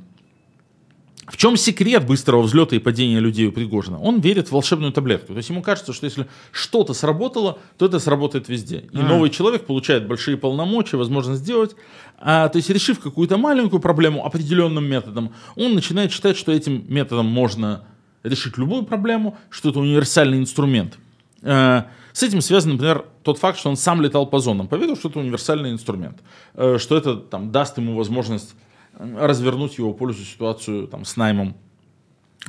В чем секрет быстрого взлета и падения людей у Пригожина? Он верит в волшебную таблетку. То есть ему кажется, что если что-то сработало, то это сработает везде. И а. новый человек получает большие полномочия, возможность сделать. А, то есть решив какую-то маленькую проблему определенным методом, он начинает считать, что этим методом можно решить любую проблему, что это универсальный инструмент. А, с этим связан, например, тот факт, что он сам летал по зонам, поверил, что это универсальный инструмент, э, что это там, даст ему возможность развернуть его пользу ситуацию там, с наймом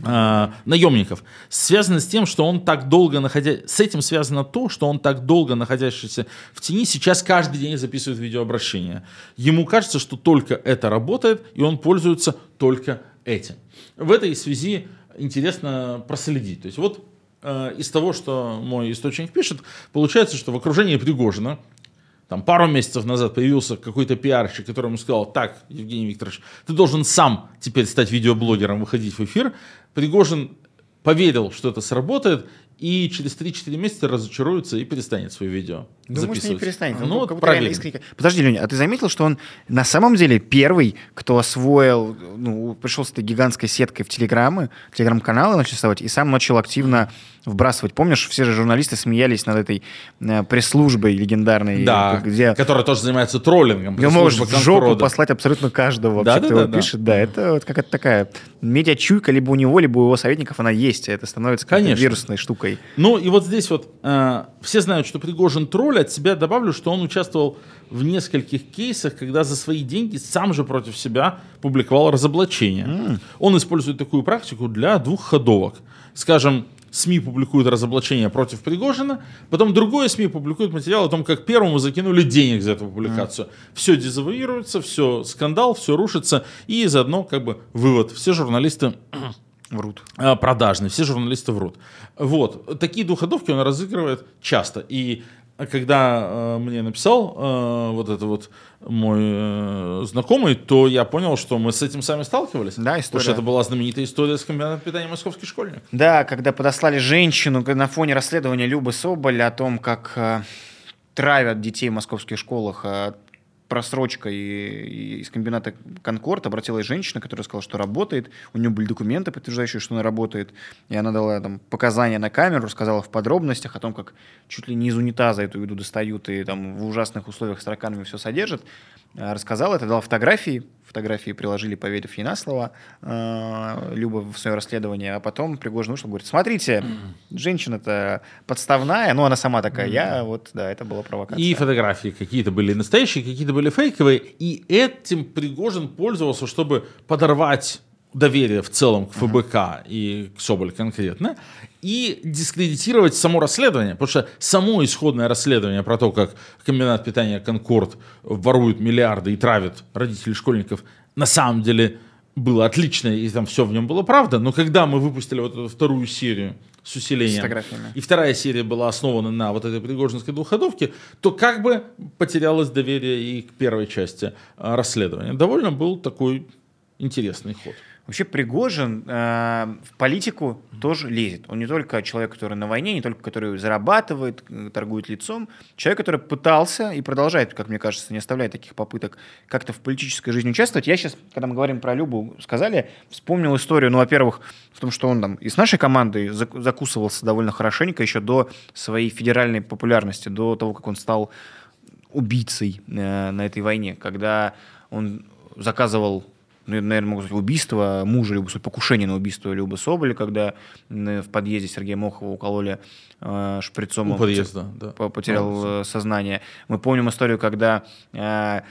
э, наемников. Связано с тем, что он так долго находя... С этим связано то, что он так долго находящийся в тени, сейчас каждый день записывает видеообращение. Ему кажется, что только это работает, и он пользуется только этим. В этой связи интересно проследить. То есть вот э, из того, что мой источник пишет, получается, что в окружении Пригожина там пару месяцев назад появился какой-то пиарщик, который ему сказал, так, Евгений Викторович, ты должен сам теперь стать видеоблогером, выходить в эфир. Пригожин поверил, что это сработает, и через 3-4 месяца разочаруется и перестанет свое видео Думаю, записывать. не перестанет. Ну, вот проверим. Искренне... Подожди, Леня, а ты заметил, что он на самом деле первый, кто освоил, ну, пришел с этой гигантской сеткой в телеграммы, телеграм-каналы начал создавать, и сам начал активно вбрасывать. Помнишь, все же журналисты смеялись над этой э, пресс-службой легендарной. Да, где... которая тоже занимается троллингом. Где можешь в жопу рода. послать абсолютно каждого, да, вообще, да, кто да, его да. пишет. Да, это вот какая-то такая медиачуйка либо у него, либо у его советников она есть. Это становится Конечно. вирусной штукой. Ну и вот здесь вот э, все знают, что Пригожин тролль. От себя добавлю, что он участвовал в нескольких кейсах, когда за свои деньги сам же против себя публиковал разоблачение. Mm. Он использует такую практику для двух ходовок. Скажем, СМИ публикуют разоблачение против Пригожина, потом другое СМИ публикует материал о том, как первому закинули денег за эту публикацию. Mm. Все дезавуируется, все скандал, все рушится, и заодно как бы вывод. Все журналисты Врут. А, продажные, все журналисты врут. Вот. Такие двухходовки он разыгрывает часто. И когда э, мне написал э, вот это вот мой э, знакомый, то я понял, что мы с этим сами сталкивались. Да, история. Потому что это была знаменитая история с комбинатом питания «Московский школьник». Да, когда подослали женщину на фоне расследования Любы Соболь о том, как э, травят детей в московских школах э, просрочка и, из комбината «Конкорд» обратилась женщина, которая сказала, что работает, у нее были документы, подтверждающие, что она работает, и она дала там показания на камеру, рассказала в подробностях о том, как чуть ли не из унитаза эту еду достают и там в ужасных условиях с тараканами все содержат. А, рассказала это, дала фотографии, фотографии приложили, поверив ей на слово, э, Люба в свое расследование, а потом Пригожин вышел, говорит, смотрите, женщина-то подставная, ну, она сама такая, я вот, да, это была провокация. И фотографии какие-то были настоящие, какие-то были фейковые, и этим Пригожин пользовался, чтобы подорвать доверие в целом к ФБК uh-huh. и к Соболь конкретно, и дискредитировать само расследование, потому что само исходное расследование про то, как комбинат питания «Конкорд» ворует миллиарды и травит родителей школьников, на самом деле было отличное, и там все в нем было правда, но когда мы выпустили вот эту вторую серию с усилением, с и вторая серия была основана на вот этой Пригожинской двухходовке, то как бы потерялось доверие и к первой части а, расследования. Довольно был такой интересный ход. Вообще Пригожин э, в политику тоже лезет. Он не только человек, который на войне, не только который зарабатывает, э, торгует лицом. Человек, который пытался и продолжает, как мне кажется, не оставляет таких попыток как-то в политической жизни участвовать. Я сейчас, когда мы говорим про Любу, сказали, вспомнил историю, ну, во-первых, в том, что он там и с нашей командой закусывался довольно хорошенько еще до своей федеральной популярности, до того, как он стал убийцей э, на этой войне, когда он заказывал ну, наверное, могу сказать, убийство мужа Соболя, покушение на убийство Любы Соболя, когда в подъезде Сергея Мохова укололи э, шприцом. У подъезда, да. Потерял а, сознание. Мы помним историю, когда э,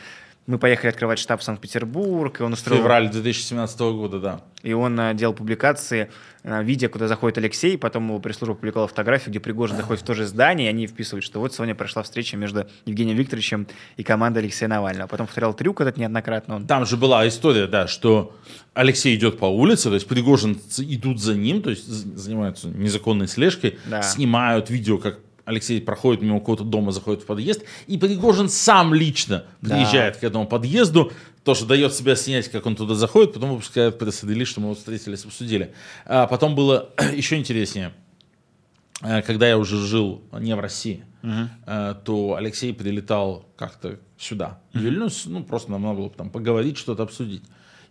мы поехали открывать штаб в Санкт-Петербург, и он устроил... Февраль 2017 года, да. И он а, делал публикации, а, видео, куда заходит Алексей, потом его пресс-служба публиковала фотографию, где Пригожин заходит в то же здание, и они вписывают, что вот сегодня прошла встреча между Евгением Викторовичем и командой Алексея Навального. Потом повторял трюк этот неоднократно. Он... Там же была история, да, что Алексей идет по улице, то есть Пригожин идут за ним, то есть занимаются незаконной слежкой, да. снимают видео, как Алексей проходит мимо какого-то дома, заходит в подъезд, и Пригожин сам лично приезжает да. к этому подъезду, тоже дает себя снять, как он туда заходит, потом выпускает пресс-релиз, что мы вот встретились, обсудили. А потом было еще интереснее. А, когда я уже жил не в России, uh то Алексей прилетал как-то сюда, в Вильнюс, ну, просто нам надо было там поговорить, что-то обсудить.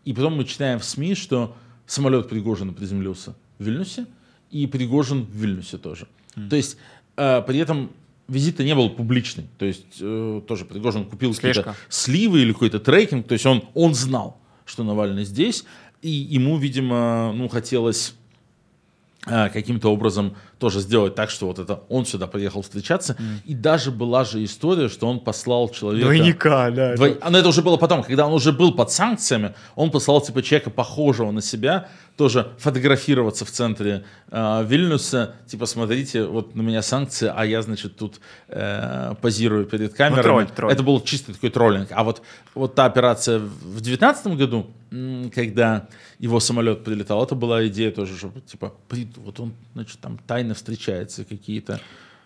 И потом мы читаем в СМИ, что самолет Пригожина приземлился в Вильнюсе, и Пригожин в Вильнюсе тоже. uh То есть а, при этом визит не был публичный. То есть э, тоже Пригожин купил какие-то сливы или какой-то трекинг. То есть он, он знал, что Навальный здесь. И ему, видимо, ну, хотелось э, каким-то образом тоже сделать так, что вот это он сюда приехал встречаться. Mm. И даже была же история, что он послал человека... Двойника, да. Двой... Это... Но это уже было потом, когда он уже был под санкциями, он послал типа человека, похожего на себя, тоже фотографироваться в центре э, Вильнюса, типа, смотрите, вот на меня санкции, а я, значит, тут э, позирую перед камерами. Ну, тролль, тролль. Это был чистый такой троллинг. А вот, вот та операция в 2019 году, когда его самолет прилетал, это была идея тоже, чтобы, типа, вот он, значит, там тайно встречается, какие-то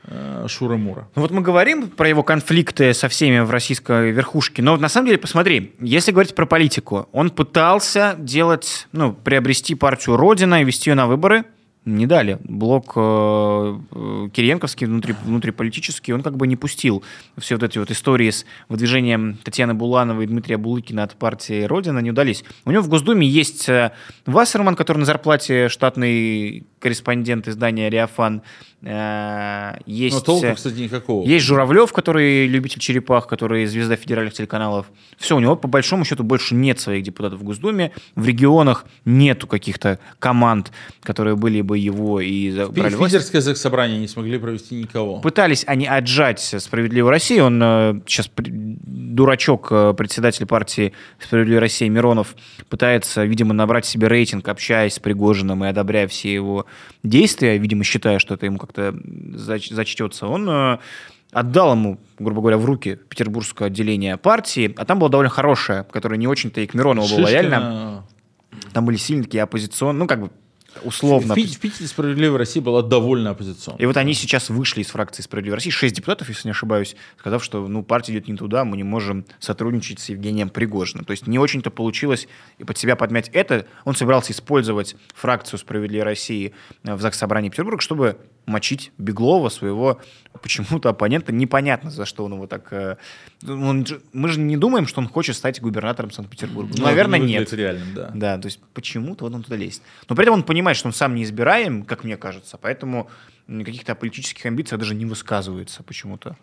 э, Шура-Мура. Ну вот мы говорим про его конфликты со всеми в российской верхушке, но на самом деле, посмотри, если говорить про политику, он пытался делать, ну, приобрести партию Родина и вести ее на выборы – не дали. Блок э, э, Кириенковский, внутри, внутриполитический, он как бы не пустил все вот эти вот истории с выдвижением Татьяны Булановой и Дмитрия Булыкина от партии «Родина» не удались. У него в Госдуме есть э, Вассерман, который на зарплате штатный корреспондент издания «Реофан». Э, есть, Но толку, кстати, никакого. Есть Журавлев, который любитель черепах, который звезда федеральных телеканалов. Все, у него по большому счету больше нет своих депутатов в Госдуме. В регионах нету каких-то команд, которые были бы его и забрали Питерское заксобрание не смогли провести никого. Пытались они отжать «Справедливую Россию». Он э, сейчас дурачок, э, председатель партии «Справедливая Россия» Миронов пытается, видимо, набрать себе рейтинг, общаясь с Пригожиным и одобряя все его действия, видимо, считая, что это ему как-то зачтется. Он э, отдал ему, грубо говоря, в руки петербургское отделение партии, а там было довольно хорошее, которое не очень-то и к Миронову было лояльно. Там были сильные такие оппозиционные, ну, как бы условно. В, в, в Питере «Справедливая Россия» была довольно оппозиционной. И вот они сейчас вышли из фракции «Справедливая Россия», шесть депутатов, если не ошибаюсь, сказав, что ну, партия идет не туда, мы не можем сотрудничать с Евгением Пригожиным. То есть не очень-то получилось и под себя подмять это. Он собирался использовать фракцию «Справедливой России» в Заксобрании Петербурга, чтобы мочить Беглова, своего почему-то оппонента. Непонятно, за что он его так... Э, он, мы же не думаем, что он хочет стать губернатором Санкт-Петербурга. Ну, Наверное, нет. реальным, да. Да, то есть почему-то вот он туда лезет. Но при этом он понимает, что он сам не избираем, как мне кажется, поэтому каких-то политических амбиций даже не высказывается почему-то.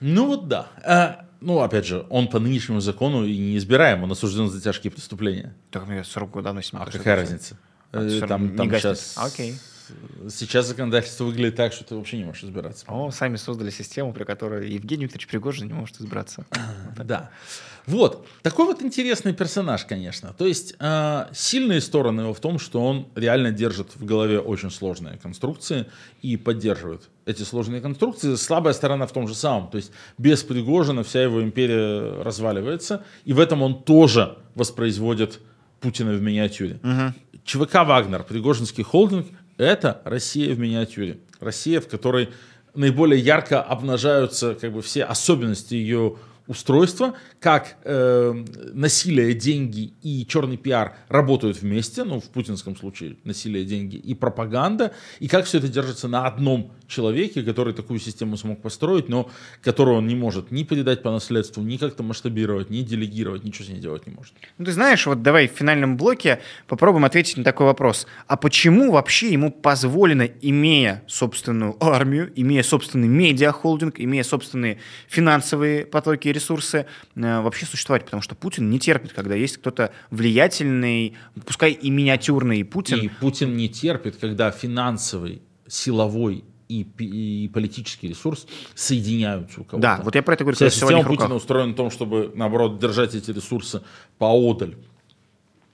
Ну вот да. А, ну, опять же, он по нынешнему закону и не избираем, он осужден за тяжкие преступления. Так мне срок давно снимал. А какая разница? А, там, там сейчас... Окей сейчас законодательство выглядит так, что ты вообще не можешь избираться. О, сами создали систему, при которой Евгений Викторович Пригожин не может избраться. Да. Вот. Такой вот интересный персонаж, конечно. То есть э, сильные стороны его в том, что он реально держит в голове очень сложные конструкции и поддерживает эти сложные конструкции. Слабая сторона в том же самом. То есть без Пригожина вся его империя разваливается. И в этом он тоже воспроизводит Путина в миниатюре. Угу. ЧВК «Вагнер», Пригожинский холдинг, это Россия в миниатюре. Россия, в которой наиболее ярко обнажаются как бы все особенности ее устройства, как э, насилие, деньги и черный пиар работают вместе, ну, в путинском случае насилие, деньги и пропаганда, и как все это держится на одном человеке, который такую систему смог построить, но которую он не может ни передать по наследству, ни как-то масштабировать, ни делегировать, ничего с ней делать не может. Ну, ты знаешь, вот давай в финальном блоке попробуем ответить на такой вопрос. А почему вообще ему позволено, имея собственную армию, имея собственный медиахолдинг, имея собственные финансовые потоки ресурсы э, вообще существовать, потому что Путин не терпит, когда есть кто-то влиятельный, пускай и миниатюрный Путин. И Путин не терпит, когда финансовый, силовой и, и политический ресурс соединяются у кого-то. Да, вот я про это говорю. Вся в система. Путина устроена на том, чтобы, наоборот, держать эти ресурсы поодаль.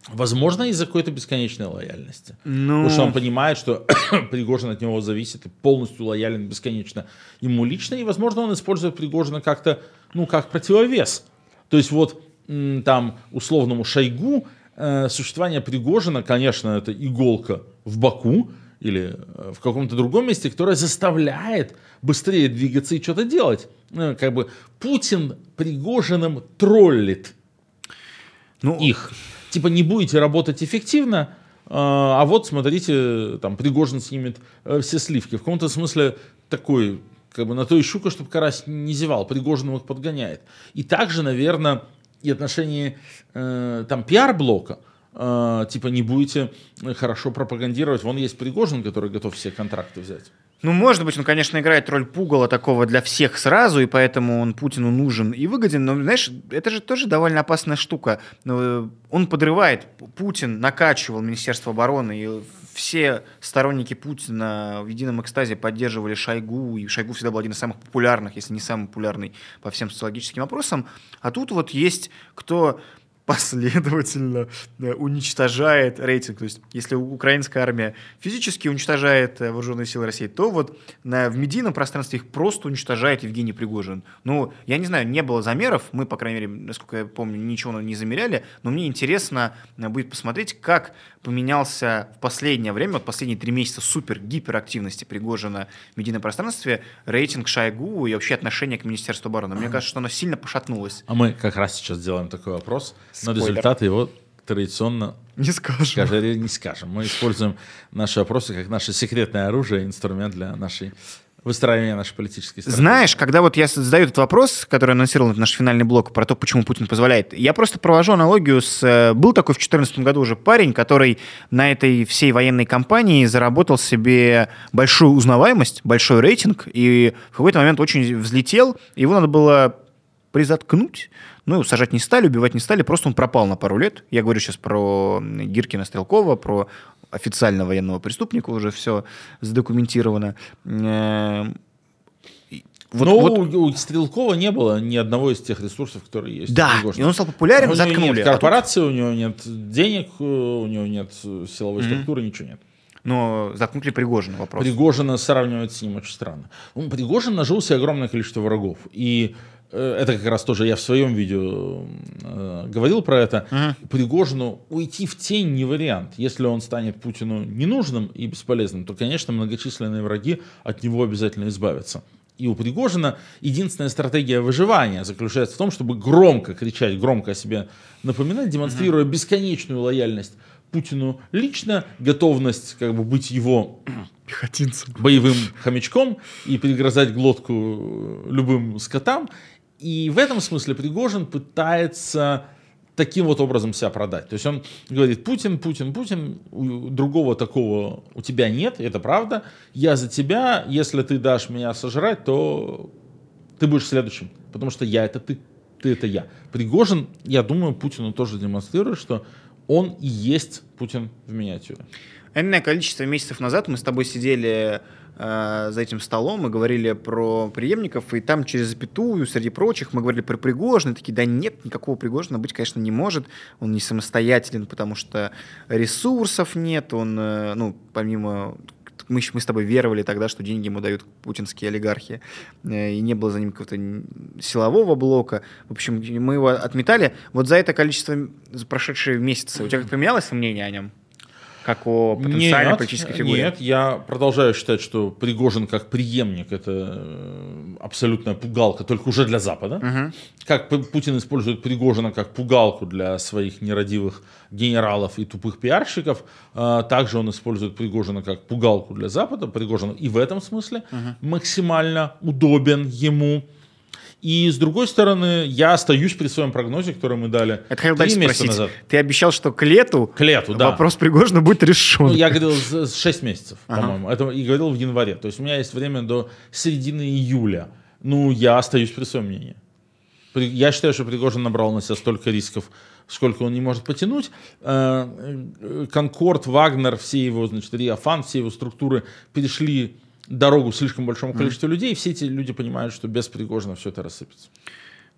Возможно, из-за какой-то бесконечной лояльности. Ну, Потому что он понимает, что Пригожин от него зависит и полностью лоялен бесконечно ему лично. И, возможно, он использует Пригожина как-то, ну, как противовес. То есть вот там условному Шойгу э, существование Пригожина, конечно, это иголка в боку или э, в каком-то другом месте, которая заставляет быстрее двигаться и что-то делать. Э, Как бы Путин Пригожиным троллит ну, их. Типа не будете работать эффективно, а вот смотрите, там Пригожин снимет э, все сливки. В каком-то смысле такой, как бы на то и щука, чтобы карась не зевал. Пригожин их подгоняет. И также, наверное, и отношении э, там пиар-блока, э, типа не будете хорошо пропагандировать. Вон есть Пригожин, который готов все контракты взять. Ну, может быть, он, конечно, играет роль пугала такого для всех сразу, и поэтому он Путину нужен и выгоден. Но, знаешь, это же тоже довольно опасная штука. Ну, Он подрывает, Путин накачивал Министерство обороны, и все сторонники Путина в едином экстазе поддерживали Шойгу, и Шойгу всегда был один из самых популярных, если не самый популярный по всем социологическим опросам. А тут вот есть кто последовательно э, уничтожает рейтинг. То есть, если украинская армия физически уничтожает э, вооруженные силы России, то вот на, в медийном пространстве их просто уничтожает Евгений Пригожин. Ну, я не знаю, не было замеров, мы, по крайней мере, насколько я помню, ничего не замеряли, но мне интересно э, будет посмотреть, как поменялся в последнее время, вот последние три месяца супер гиперактивности Пригожина в медийном пространстве рейтинг Шойгу и вообще отношение к Министерству обороны. Мне кажется, что оно сильно пошатнулось. А мы как раз сейчас делаем такой вопрос, но Спойлер. результаты его традиционно Не скажу. скажи, не скажем. Мы используем наши вопросы как наше секретное оружие, инструмент для нашей выстраивания нашей политической стратегии. Знаешь, когда вот я задаю этот вопрос, который анонсировал наш финальный блок про то, почему Путин позволяет, я просто провожу аналогию с... э, Был такой в 2014 году уже парень, который на этой всей военной кампании заработал себе большую узнаваемость, большой рейтинг, и в какой-то момент очень взлетел, его надо было призаткнуть, ну, сажать не стали, убивать не стали, просто он пропал на пару лет. Я говорю сейчас про Гиркина Стрелкова, про официально военного преступника, уже все задокументировано. И вот- Но вот- у, у Стрелкова не было ни одного из тех ресурсов, которые есть. Да, и он стал популярен, у него заткнули. нет А тут- корпорации, у него нет денег, э, у него нет э, силовой структуры, ничего нет. Но заткнули Пригожина вопрос. Пригожина сравнивать с ним очень странно. Ну, Пригожин нажил себе огромное количество врагов. И э, это как раз тоже я в своем видео э, говорил про это. Пригожину уйти в тень не вариант. Если он станет Путину ненужным и бесполезным, то, конечно, многочисленные враги от него обязательно избавятся. И у Пригожина единственная стратегия выживания заключается в том, чтобы громко кричать, громко о себе напоминать, демонстрируя бесконечную лояльность Путину лично, готовность как бы быть его Пехотинцем. боевым хомячком и перегрызать глотку э, любым скотам. И в этом смысле Пригожин пытается таким вот образом себя продать. То есть он говорит, Путин, Путин, Путин, другого такого у тебя нет, это правда. Я за тебя, если ты дашь меня сожрать, то ты будешь следующим, потому что я это ты, ты это я. Пригожин, я думаю, Путину тоже демонстрирует, что он и есть Путин в миниатюре. Энное количество месяцев назад мы с тобой сидели э, за этим столом и говорили про преемников, и там через запятую, среди прочих, мы говорили про Пригожина, такие, да нет, никакого Пригожина быть, конечно, не может, он не самостоятелен, потому что ресурсов нет, он, э, ну, помимо мы, мы с тобой веровали тогда, что деньги ему дают путинские олигархи, э, и не было за ним какого-то силового блока. В общем, мы его отметали. Вот за это количество, за прошедшие месяцы, у тебя как поменялось мнение о нем? Как о потенциальной Нет, политической фигуре? Нет, я продолжаю считать, что Пригожин как преемник это э, абсолютная пугалка, только уже для Запада. Мгм. Как Путин использует Пригожина как пугалку для своих нерадивых генералов и тупых пиарщиков, э, также он использует Пригожина как пугалку для Запада. Пригожин и в этом смысле максимально удобен ему. И с другой стороны, я остаюсь при своем прогнозе, который мы дали Это хотел три дальше месяца спросить. назад. Ты обещал, что к лету, К лету, да. вопрос Пригожина будет решен. Ну, я говорил за 6 месяцев, Ага. по-моему. Это и говорил в январе. То есть у меня есть время до середины июля. Ну, я остаюсь при своем мнении. Я считаю, что Пригожин набрал на себя столько рисков, сколько он не может потянуть. Э, э, Конкорд, Вагнер, все его, значит, Риафан, все его структуры перешли дорогу слишком большому количеству mm. людей, и все эти люди понимают, что без Пригожина все это рассыпется.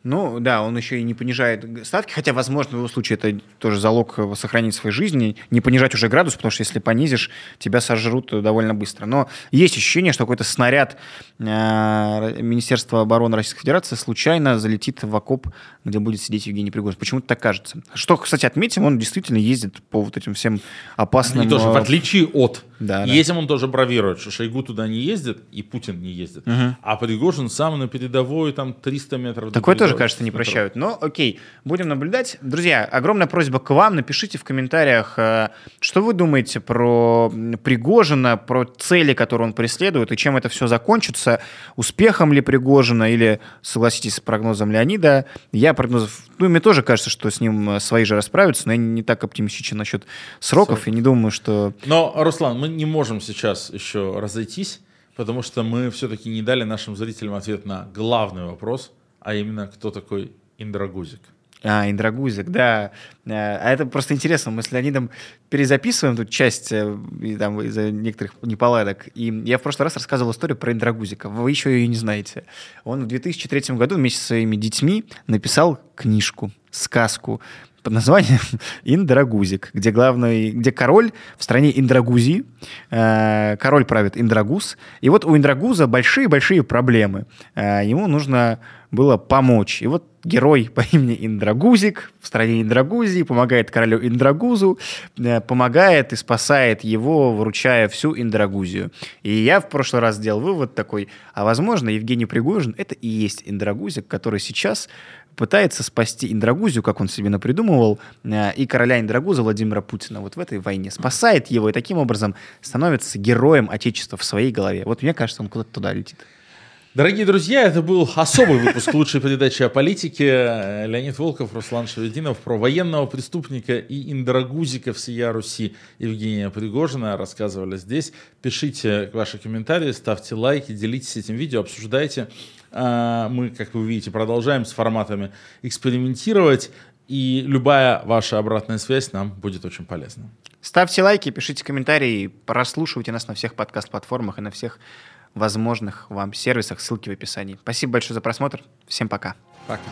Ну, да, он еще и не понижает ставки, хотя, возможно, в его случае это тоже залог сохранить своей жизни, не понижать уже градус, потому что если понизишь, тебя сожрут довольно быстро. Но есть ощущение, что какой-то снаряд э, Министерства обороны Российской Федерации случайно залетит в окоп, где будет сидеть Евгений Пригожин. Почему-то так кажется. Что, кстати, отметим, он действительно ездит по вот этим всем опасным... И тоже, в отличие от да, этим он тоже бравирует, что Шойгу туда не ездит, и Путин не ездит. Угу. А Пригожин сам на передовой, там 300 метров. Такое тоже, кажется, не прощают. Но окей, будем наблюдать. Друзья, огромная просьба к вам. Напишите в комментариях, э, что вы думаете про Пригожина, про цели, которые он преследует, и чем это все закончится. Успехом ли Пригожина, или согласитесь с прогнозом Леонида. Я прогнозов... Ну, мне тоже кажется, что с ним э, свои же расправятся, но я не так оптимистичен насчет сроков, Срок. и не думаю, что... Но, Руслан, мы не можем сейчас еще разойтись, потому что мы все-таки не дали нашим зрителям ответ на главный вопрос, а именно, кто такой Индрагузик. А, Индрагузик, да. А это просто интересно. Мы с Леонидом перезаписываем тут часть э, там, из-за некоторых неполадок. И я в прошлый раз рассказывал историю про Индрагузика. Вы еще ее не знаете. Он в 2003 году вместе со своими детьми написал книжку, сказку под названием Индрагузик, где главный, где король в стране Индрагузии, э, король правит Индрагуз, и вот у Индрагуза большие-большие проблемы. Э, ему нужно было помочь. И вот герой по имени Индрагузик в стране Индрагузии помогает королю Индрагузу, э, помогает и спасает его, вручая всю Индрагузию. И я в прошлый раз сделал вывод такой, а возможно Евгений Пригожин это и есть Индрагузик, который сейчас пытается спасти Индрагузию, как он себе напридумывал, э, и короля Индрагуза Владимира Путина вот в этой войне. Спасает его и таким образом становится героем Отечества в своей голове. Вот мне кажется, он куда-то туда летит. Дорогие друзья, это был особый выпуск лучшей передачи о политике. Леонид Волков, Руслан Шевединов про военного преступника и индрагузика всея Руси Евгения Пригожина рассказывали здесь. Пишите ваши комментарии, ставьте лайки, делитесь этим видео, обсуждайте. А, мы, как вы видите, продолжаем с форматами экспериментировать. И любая ваша обратная связь нам будет очень полезна. Ставьте лайки, пишите комментарии, прослушивайте нас на всех подкаст-платформах и на всех возможных вам сервисах. Ссылки в описании. Спасибо большое за просмотр. Всем пока. Пока.